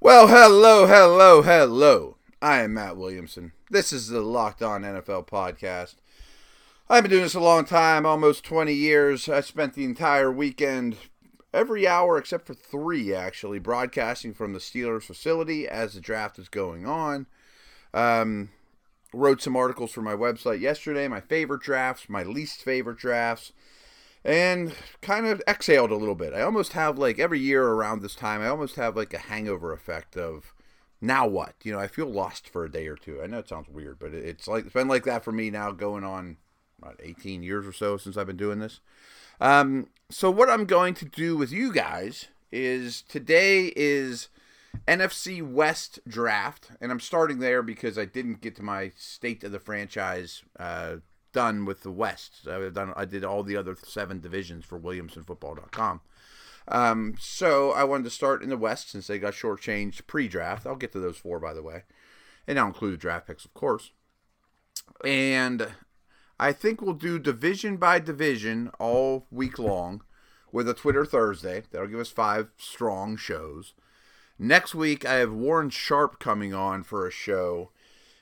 Well, hello, hello, hello. I am Matt Williamson. This is the Locked On NFL podcast. I've been doing this a long time, almost 20 years. I spent the entire weekend, every hour except for three, actually, broadcasting from the Steelers facility as the draft is going on. Um, wrote some articles for my website yesterday, my favorite drafts, my least favorite drafts and kind of exhaled a little bit. I almost have like every year around this time, I almost have like a hangover effect of now what? You know, I feel lost for a day or two. I know it sounds weird, but it's like it's been like that for me now going on about 18 years or so since I've been doing this. Um, so what I'm going to do with you guys is today is NFC West draft, and I'm starting there because I didn't get to my state of the franchise uh, done with the West. I've done I did all the other seven divisions for WilliamsonFootball.com. Um, so I wanted to start in the West since they got shortchanged pre-draft. I'll get to those four by the way, and I'll include the draft picks, of course. And I think we'll do division by division all week long with a Twitter Thursday. That'll give us five strong shows. Next week I have Warren Sharp coming on for a show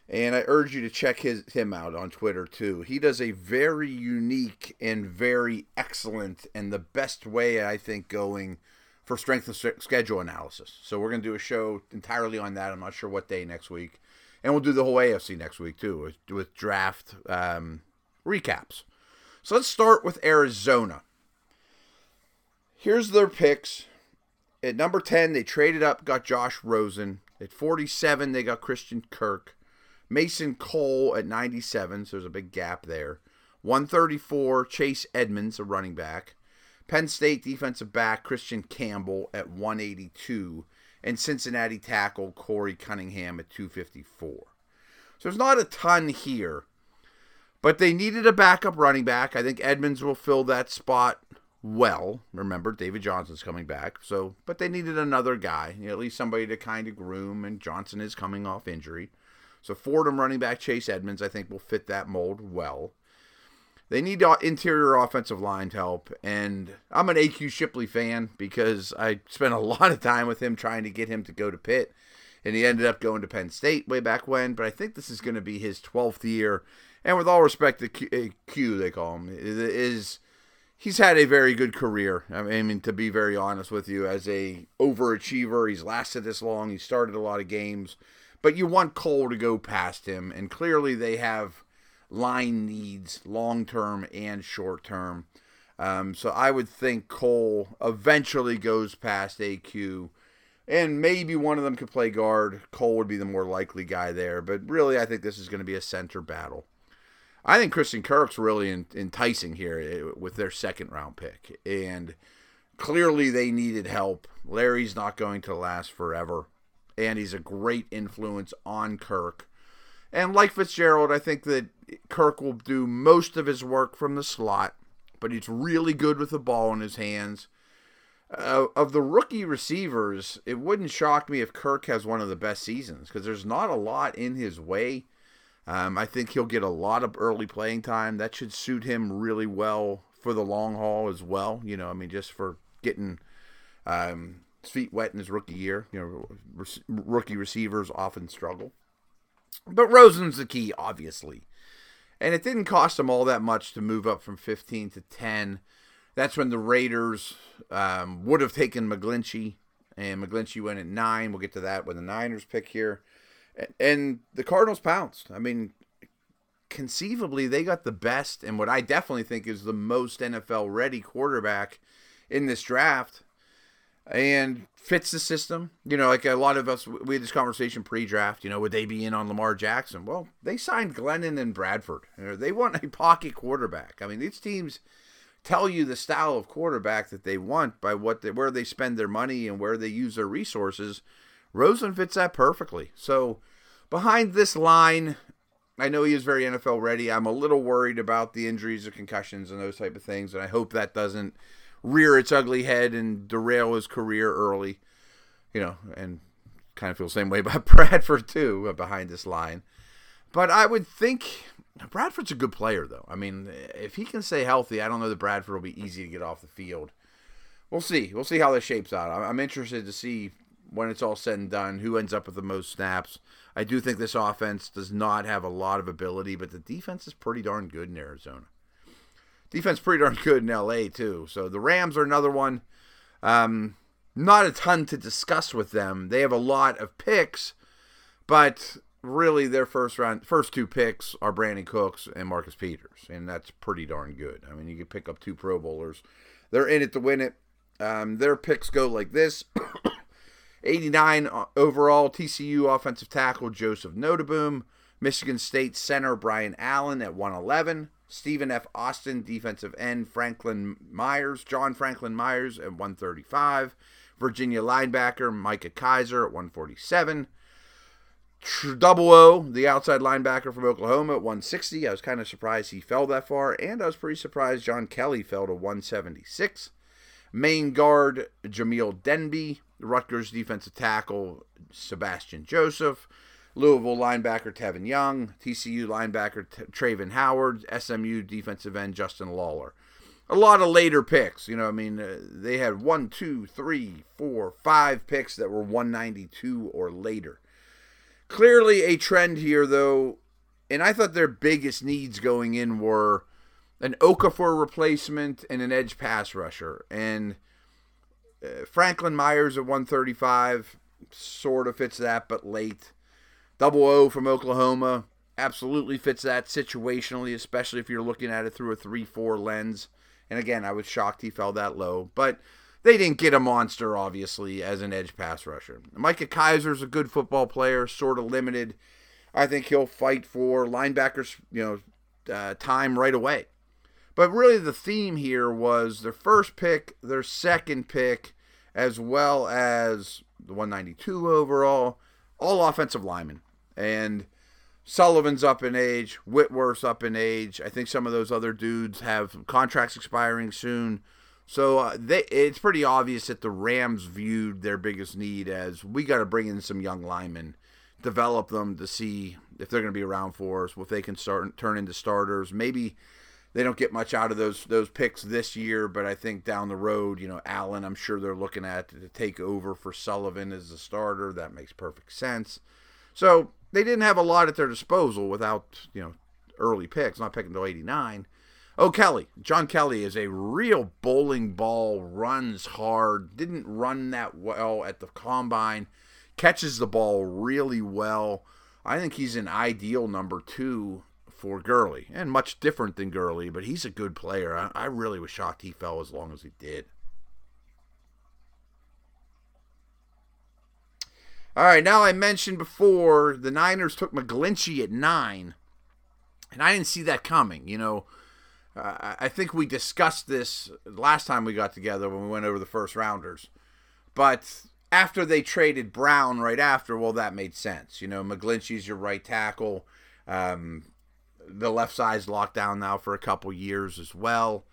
and I urge you to check his him out on Twitter too. He does a very unique and very excellent and the best way I think going for strength of schedule analysis. So we're to do a show entirely on that. I'm not sure what day next week, and we'll do the whole AFC next week too with, with draft um, recaps. So let's start with Arizona. Here's their picks. At number 10, they traded up, got Josh Rosen. At 47, they got Christian Kirk. Mason Cole at 97, so there's a big gap there. 134, Chase Edmonds, a running back. Penn State defensive back Christian Campbell at 182, and Cincinnati tackle Korey Cunningham at 254. So there's not a ton here, but they needed a backup running back. I think Edmonds will fill that spot well. Remember, David Johnson's coming back, so but they needed another guy, you know, at least somebody to kind of groom, and Johnson is coming off injury. So Fordham running back Chase Edmonds, I think, will fit that mold well. They need interior offensive line help, and I'm an AQ Shipley fan because I spent a lot of time with him trying to get him to go to Pitt, and he ended up going to Penn State way back when. But I think this is going to be his 12th year, and with all respect to Q, eh, Q they call him, is he's had a very good career. I mean, to be very honest with you, as a overachiever, he's lasted this long. He started a lot of games. But you want Cole to go past him, and clearly they have line needs long term and short term. Um, so I would think Cole eventually goes past AQ, and maybe one of them could play guard. Cole would be the more likely guy there, but really I think this is going to be a center battle. I think Christian Kirk's really enticing here eh, with their second round pick, and clearly they needed help. Larry's not going to last forever and he's a great influence on Kirk. And like Fitzgerald, I think that Kirk will do most of his work from the slot, but he's really good with the ball in his hands. Uh, of the rookie receivers, it wouldn't shock me if Kirk has one of the best seasons because there's not a lot in his way. Um, I think he'll get a lot of early playing time. That should suit him really well for the long haul as well. You know, I mean, just for getting um, his feet wet in his rookie year. You know, re- rookie receivers often struggle. But Rosen's the key, obviously. And it didn't cost him all that much to move up from 15 to 10. That's when the Raiders um, would have taken McGlinchey, and McGlinchey went at 9. We'll get to that when the Niners pick here. And the Cardinals pounced. I mean, conceivably, they got the best and what I definitely think is the most NFL ready quarterback in this draft and fits the system. You know, like a lot of us, we had this conversation pre-draft. You know, would they be in on Lamar Jackson? Well, they signed Glennon and Bradford. They want a pocket quarterback. I mean, these teams tell you the style of quarterback that they want by what they, where they spend their money and where they use their resources. Rosen fits that perfectly. So behind this line, I know he is very NFL ready. I'm a little worried about the injuries or concussions and those type of things, and I hope that doesn't rear its ugly head and derail his career early. You know, and kind of feel the same way about Bradford too uh, behind this line. But I would think Bradford's a good player though. I mean, if he can stay healthy, I don't know that Bradford will be easy to get off the field. We'll see. We'll see how this shapes out. I'm interested to see when it's all said and done, who ends up with the most snaps. I do think this offense does not have a lot of ability, but the defense is pretty darn good in Arizona. Defense pretty darn good in LA too. So the Rams are another one. Um, not a ton to discuss with them. They have a lot of picks, but really their first round, first two picks are Brandin Cooks and Marcus Peters, and that's pretty darn good. I mean, you can pick up two Pro Bowlers. They're in it to win it. Um, their picks go like this. 89 overall TCU offensive tackle Joseph Noteboom, Michigan State center Brian Allen at 111, Stephen F. Austin defensive end Franklin Myers, John Franklin Myers at 135, Virginia linebacker Micah Kiser at 147. Double O, the outside linebacker from Oklahoma at 160. I was kind of surprised he fell that far, and I was pretty surprised John Kelly fell to 176. Maine guard Jamil Demby, Rutgers defensive tackle Sebastian Joseph, Louisville linebacker Tevin Young, TCU linebacker T- Travin Howard, SMU defensive end Justin Lawler. A lot of later picks, you know. I mean, uh, they had one, two, three, four, five picks that were 192 or later. Clearly, a trend here, though, and I thought their biggest needs going in were an Okafor replacement and an edge pass rusher. And uh, Franklin Myers at 135 sort of fits that, but late. Double O from Oklahoma absolutely fits that situationally, especially if you're looking at it through a 3 4 lens. And again, I was shocked he fell that low, but they didn't get a monster, obviously, as an edge pass rusher. Micah Kiser's a good football player, sort of limited. I think he'll fight for linebackers, you know, uh, time right away. But really, the theme here was their first pick, their second pick, as well as the 192 overall, all offensive linemen. And Sullivan's up in age, Whitworth's up in age. I think some of those other dudes have contracts expiring soon. So uh, they, it's pretty obvious that the Rams viewed their biggest need as we got to bring in some young linemen, develop them to see if they're going to be around for us, if they can start turn into starters. Maybe they don't get much out of those those picks this year, but I think down the road, you know, Allen, I'm sure they're looking at to take over for Sullivan as a starter. That makes perfect sense. So they didn't have a lot at their disposal without you know early picks. Not picking until '89. Oh, Kelly, John Kelly is a real bowling ball. Runs hard. Didn't run that well at the combine. Catches the ball really well. I think he's an ideal number two for Gurley, and much different than Gurley, but he's a good player. I, I really was shocked he fell as long as he did. All right, now I mentioned before the Niners took McGlinchey at nine, and I didn't see that coming. You know, uh, I think we discussed this last time we got together when we went over the first rounders, but after they traded Brown right after, well, that made sense. You know, McGlinchey's your right tackle. Um, the left side's locked down now for a couple years as well.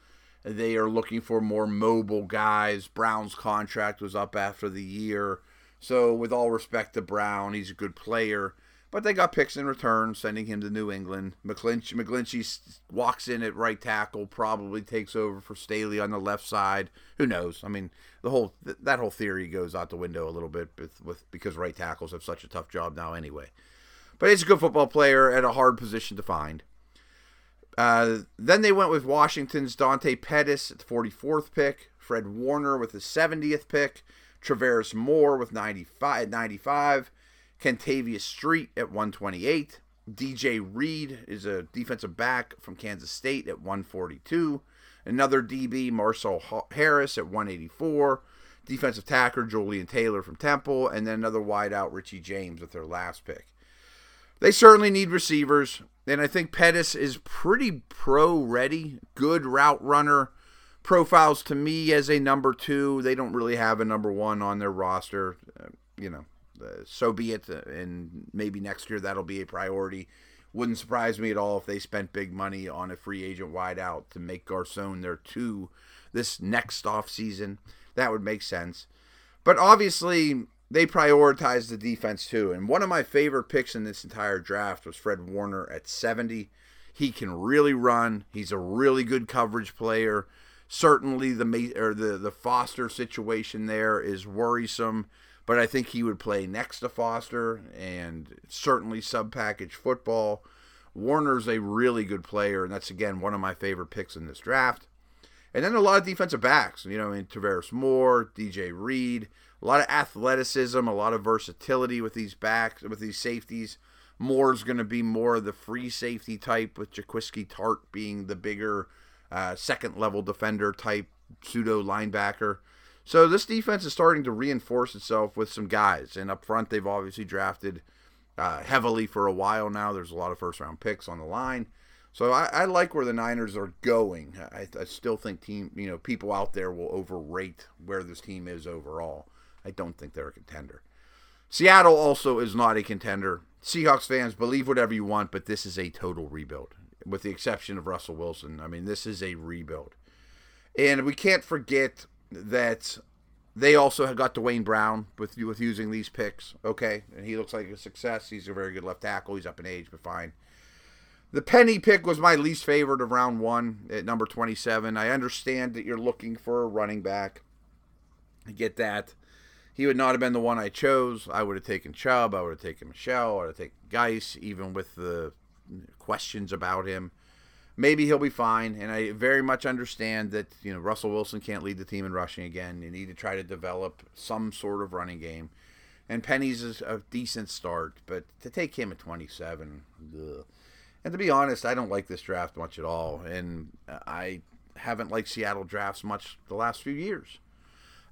They are looking for more mobile guys. Brown's contract was up after the year. So, with all respect to Brown, he's a good player. But they got picks in return, sending him to New England. McGlinchey, McGlinchey walks in at right tackle, probably takes over for Staley on the left side. Who knows? I mean, the whole that whole theory goes out the window a little bit with, with because right tackles have such a tough job now anyway. But he's a good football player at a hard position to find. Uh, then they went with Washington's Dante Pettis at the 44th pick, Fred Warner with the 70th pick, Tarvarius Moore with 95 95, Kentavius Street at 128, DJ Reed is a defensive back from Kansas State at 142, another DB Marcel Harris at 184, defensive tackle Julian Taylor from Temple, and then another wideout Richie James with their last pick. They certainly need receivers, and I think Pettis is pretty pro ready, good route runner. Profiles to me as a number two. They don't really have a number one on their roster. Uh, you know, uh, so be it. Uh, and maybe next year that'll be a priority. Wouldn't surprise me at all if they spent big money on a free agent wideout to make Garcon their two this next off season. That would make sense. But obviously, they prioritize the defense too. And one of my favorite picks in this entire draft was Fred Warner at 70. He can really run. He's a really good coverage player. Certainly the or the the Foster situation there is worrisome, but I think he would play next to Foster and certainly sub package football. Warner's a really good player, and that's again one of my favorite picks in this draft. And then a lot of defensive backs, you know, I mean, Tarvarius Moore, DJ Reed, a lot of athleticism, a lot of versatility with these backs, with these safeties. Moore's going to be more of the free safety type, with Jaquiski Tartt being the bigger uh, second level defender type pseudo linebacker. So this defense is starting to reinforce itself with some guys, and up front they've obviously drafted uh, heavily for a while now. There's a lot of first round picks on the line, so I, I like where the Niners are going. I, I, still think team, you know, people out there will overrate where this team is overall. I don't think they're a contender. Seattle also is not a contender. Seahawks fans believe whatever you want, but this is a total rebuild, with the exception of Russell Wilson. I mean, this is a rebuild, and we can't forget that they also got Duane Brown with with using these picks. Okay, and he looks like a success. He's a very good left tackle. He's up in age, but fine. The Penny pick was my least favorite of round one at number 27. I understand that you're looking for a running back. I get that. He would not have been the one I chose. I would have taken Chubb. I would have taken Michel. I would have taken Guice, even with the questions about him maybe he'll be fine. And I very much understand that you know Russell Wilson can't lead the team in rushing again. You need to try to develop some sort of running game. And Penny's is a decent start, but to take him at 27, ugh. and to be honest, I don't like this draft much at all, and I haven't liked Seattle drafts much the last few years.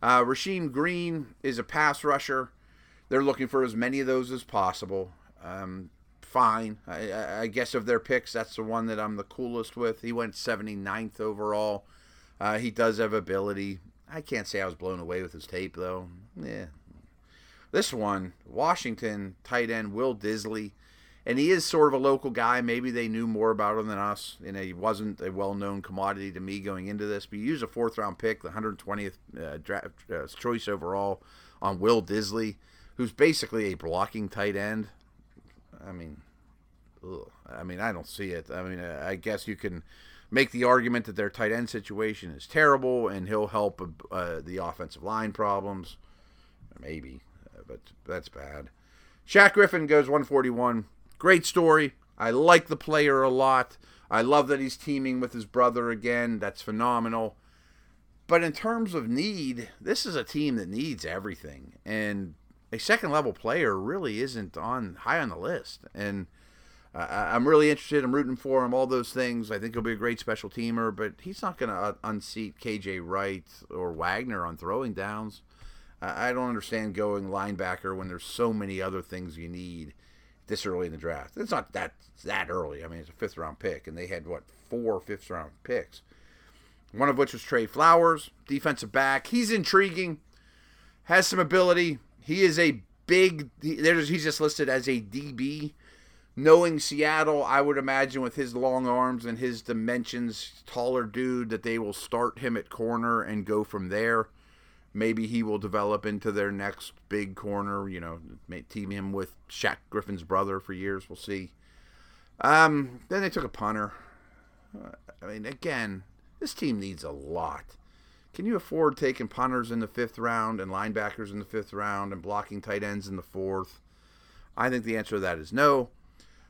Uh, Rasheem Green is a pass rusher. They're looking for as many of those as possible. Um, fine. I, I, guess of their picks, that's the one that I'm the coolest with. He went 79th overall. Uh, he does have ability. I can't say I was blown away with his tape though. Yeah. This one, Washington tight end Will Dissly, and he is sort of a local guy. Maybe they knew more about him than us. Know, he wasn't a well-known commodity to me going into this. But you use a fourth-round pick, the 120th uh, draft uh, choice overall, on Will Dissly, who's basically a blocking tight end. I mean, ugh. I mean, I don't see it. I mean, uh, I guess you can make the argument that their tight end situation is terrible, and he'll help uh, the offensive line problems. Maybe, uh, but that's bad. Shaq Griffin goes 141. Great story. I like the player a lot. I love that he's teaming with his brother again. That's phenomenal. But in terms of need, this is a team that needs everything. And a second level player really isn't on high on the list. And uh, I'm really interested. I'm rooting for him. All those things. I think he'll be a great special teamer, but he's not going to unseat KJ Wright or Wagner on throwing downs. I don't understand going linebacker when there's so many other things you need this early in the draft. It's not that that early. I mean, it's a fifth round pick, and they had what four fifth round picks. One of which was Tre Flowers, defensive back. He's intriguing, has some ability, he is a big. There's he's just listed as a DB. Knowing Seattle, I would imagine with his long arms and his dimensions, taller dude, that they will start him at corner and go from there. Maybe he will develop into their next big corner. You know, team him with Shaq Griffin's brother for years. We'll see. Um, then they took a punter. I mean, again, this team needs a lot. Can you afford taking punters in the fifth round and linebackers in the fifth round and blocking tight ends in the fourth? I think the answer to that is no.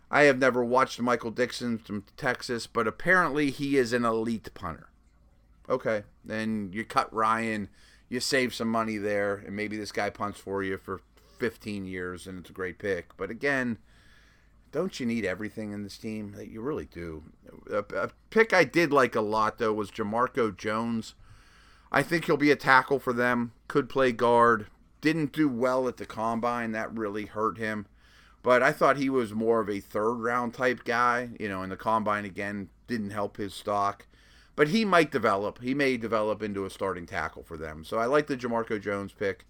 I have never watched Michael Dickson from Texas, but apparently he is an elite punter. Okay, then you cut Ryan, you save some money there, and maybe this guy punts for you for 15 years, and it's a great pick. But again, don't you need everything in this team? You really do. A, pick I did like a lot though was Jamarco Jones I think he'll be a tackle for them. Could play guard. Didn't do well at the combine. That really hurt him. But I thought he was more of a third round type guy. You know, in the combine again, didn't help his stock. But he might develop. He may develop into a starting tackle for them. So I like the Jamarco Jones pick.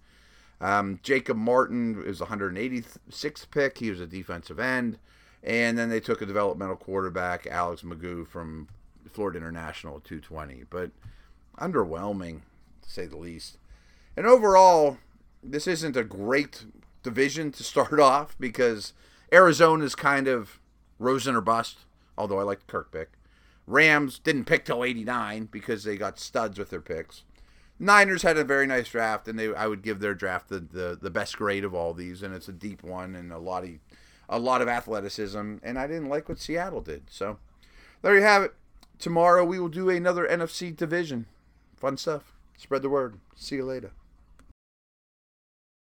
Um, Jacob Martin is 186th pick. He was a defensive end. And then they took a developmental quarterback, Alex McGough from Florida International at 220. But underwhelming, to say the least. And overall, this isn't a great division to start off because Arizona is kind of Rosen or bust, although I like the Kirk pick. Rams didn't pick till 89 because they got studs with their picks. Niners had a very nice draft, and they I would give their draft the, the, the best grade of all these, and it's a deep one and a lot of a lot of athleticism. And I didn't like what Seattle did, so there you have it. Tomorrow we will do another NFC division. Fun stuff. Spread the word. See you later.